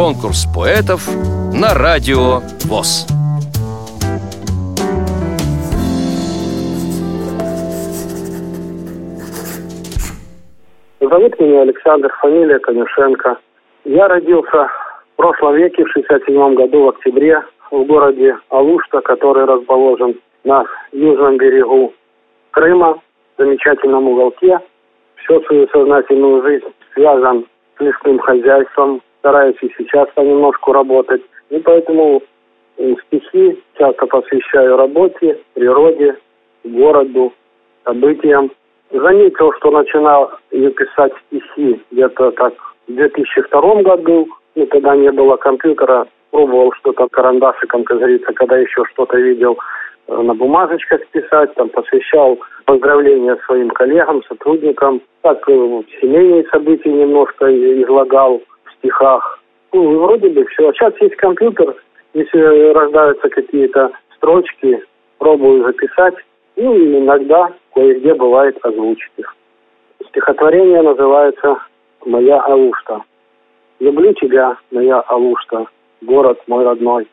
Конкурс поэтов на радио ВОЗ. Зовут меня Александр, фамилия Конюшенко. Я родился в прошлом веке, в 67 году, в октябре, в городе Алушта, который расположен на южном берегу Крыма, в замечательном уголке. Всю свою сознательную жизнь связан с лесным хозяйством, стараюсь и сейчас понемножку работать. И поэтому стихи часто посвящаю работе, природе, городу, событиям. Заметил, что начинал писать стихи где-то так в 2002 году, ну, когда не было компьютера, пробовал что-то карандашиком, как говорится, когда еще что-то видел э, на бумажечках писать, там посвящал поздравления своим коллегам, сотрудникам, так э, семейные события немножко излагал стихах. Ну, вроде бы все. А сейчас есть компьютер, если рождаются какие-то строчки, пробую записать, ну и иногда кое-где бывает озвучить их. Стихотворение называется «Моя Алушта». Люблю тебя, моя Алушта, город мой родной.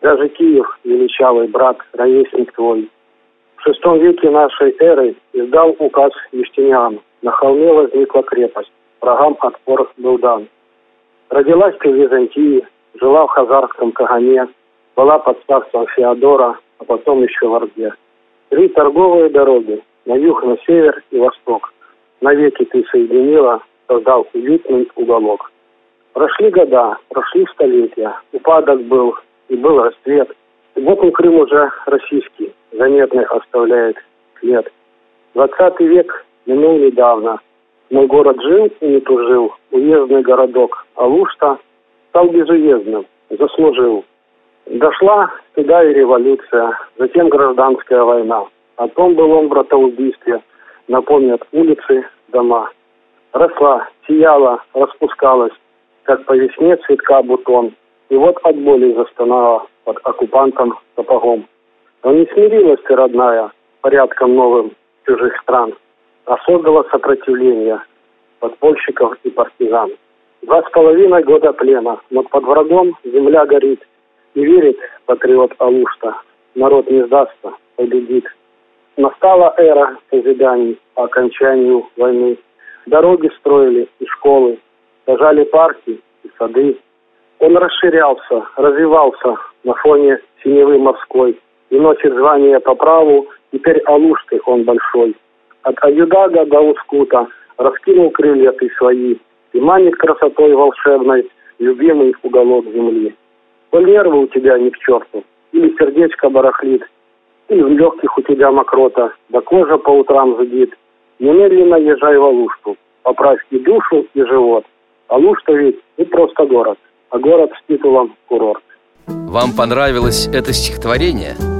Даже Киев, величавый брат, ровесник твой. В шестом веке нашей эры издал указ Юстиниан. На холме возникла крепость, врагам отпор был дан. Родилась ты в Византии, жила в хазарском Кагане, была под царством Феодора, а потом еще в Орде. Три торговые дороги, на юг, на север и восток. Навеки ты соединила, создал уютный уголок. Прошли года, прошли столетия, упадок был, и был расцвет. И он Крым уже российский, заметный оставляет след. Двадцатый век минул недавно. Мой город жил и не тужил, уездный городок Алушта стал безуездным, заслужил. Дошла сюда и революция, затем гражданская война. О том былом братоубийстве напомнят улицы, дома. Росла, сияла, распускалась, как по весне цветка бутон. И вот от боли застонала под оккупантом сапогом. Но не смирилась ты, родная, порядком новым чужих стран, создала сопротивление подпольщиков и партизан. Два с половиной года плена, но под врагом земля горит. И верит патриот Алушта, народ не сдастся, победит. Настала эра созиданий по окончанию войны. Дороги строили и школы, сажали парки и сады. Он расширялся, развивался на фоне синевы морской и носит звание по праву, теперь Алушты он большой. От Аюдага до Ускута раскинул крылья ты свои и манит красотой волшебной любимый уголок земли. Коль нервы у тебя не к черту, или сердечко барахлит, или в легких у тебя мокрота, да кожа по утрам зудит, немедленно езжай в Алушку, поправь и душу, и живот. Алушта ведь не просто город, а город с титулом курорт. Вам понравилось это стихотворение?